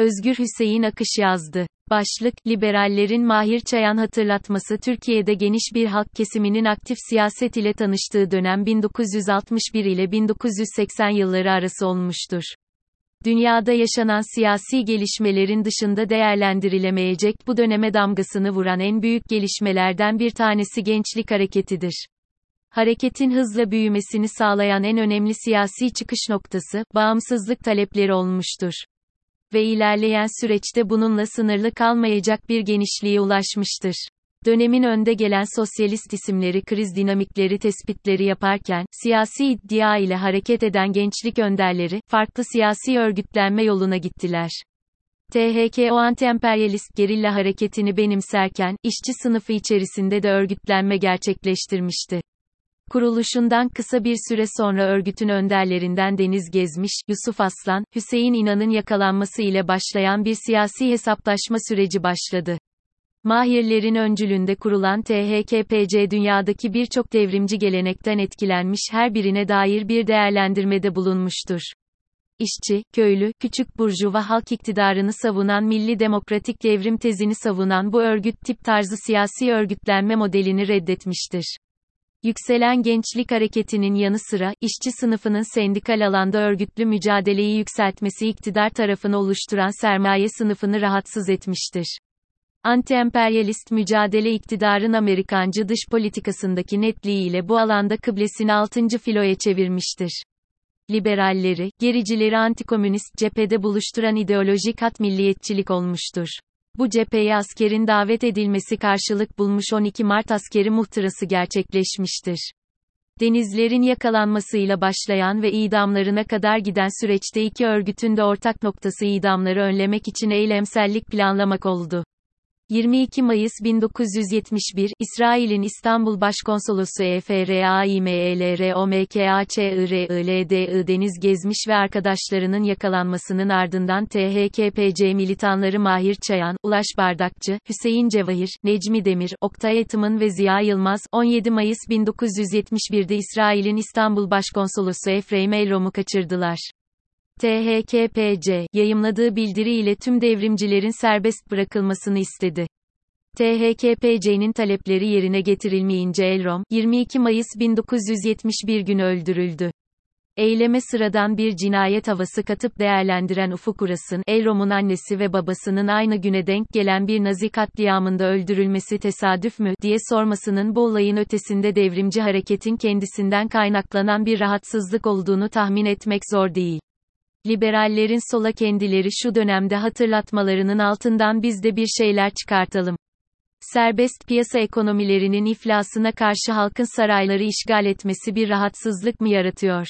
Özgür Hüseyin Akış yazdı. Başlık, liberallerin Mahir Çayan hatırlatması Türkiye'de geniş bir halk kesiminin aktif siyaset ile tanıştığı dönem 1961 ile 1980 yılları arası olmuştur. Dünyada yaşanan siyasi gelişmelerin dışında değerlendirilemeyecek bu döneme damgasını vuran en büyük gelişmelerden bir tanesi gençlik hareketidir. Hareketin hızla büyümesini sağlayan en önemli siyasi çıkış noktası, bağımsızlık talepleri olmuştur. Ve ilerleyen süreçte bununla sınırlı kalmayacak bir genişliğe ulaşmıştır. Dönemin önde gelen sosyalist isimleri kriz dinamikleri tespitleri yaparken, siyasi iddia ile hareket eden gençlik önderleri, farklı siyasi örgütlenme yoluna gittiler. THK o anti-emperyalist gerilla hareketini benimserken, işçi sınıfı içerisinde de örgütlenme gerçekleştirmişti. Kuruluşundan kısa bir süre sonra örgütün önderlerinden Deniz Gezmiş, Yusuf Aslan, Hüseyin İnan'ın yakalanması ile başlayan bir siyasi hesaplaşma süreci başladı. Mahirlerin öncülünde kurulan THKPC dünyadaki birçok devrimci gelenekten etkilenmiş her birine dair bir değerlendirmede bulunmuştur. İşçi, köylü, küçük burjuva halk iktidarını savunan milli demokratik devrim tezini savunan bu örgüt tip tarzı siyasi örgütlenme modelini reddetmiştir. Yükselen gençlik hareketinin yanı sıra, işçi sınıfının sendikal alanda örgütlü mücadeleyi yükseltmesi iktidar tarafını oluşturan sermaye sınıfını rahatsız etmiştir. Anti-emperyalist mücadele iktidarın Amerikancı dış politikasındaki netliğiyle bu alanda kıblesini 6. filoya çevirmiştir. Liberalleri, gericileri antikomünist cephede buluşturan ideolojik hat milliyetçilik olmuştur. Bu cepheye askerin davet edilmesi karşılık bulmuş 12 Mart askeri muhtırası gerçekleşmiştir. Denizlerin yakalanmasıyla başlayan ve idamlarına kadar giden süreçte iki örgütün de ortak noktası idamları önlemek için eylemsellik planlamak oldu. 22 Mayıs 1971, İsrail'in İstanbul Başkonsolosu EFRAİMELROMKAÇIRILDI Deniz Gezmiş ve arkadaşlarının yakalanmasının ardından THKPC militanları Mahir Çayan, Ulaş Bardakçı, Hüseyin Cevahir, Necmi Demir, Oktay Etımın ve Ziya Yılmaz, 17 Mayıs 1971'de İsrail'in İstanbul Başkonsolosu Efraim Elrom'u kaçırdılar. THKPC, yayımladığı bildiri ile tüm devrimcilerin serbest bırakılmasını istedi. THKPC'nin talepleri yerine getirilmeyince Elrom, 22 Mayıs 1971 günü öldürüldü. Eyleme sıradan bir cinayet havası katıp değerlendiren Ufuk Uras'ın, Elrom'un annesi ve babasının aynı güne denk gelen bir Nazi katliamında öldürülmesi tesadüf mü, diye sormasının bu olayın ötesinde devrimci hareketin kendisinden kaynaklanan bir rahatsızlık olduğunu tahmin etmek zor değil. Liberallerin sola kendileri şu dönemde hatırlatmalarının altından biz de bir şeyler çıkartalım. Serbest piyasa ekonomilerinin iflasına karşı halkın sarayları işgal etmesi bir rahatsızlık mı yaratıyor?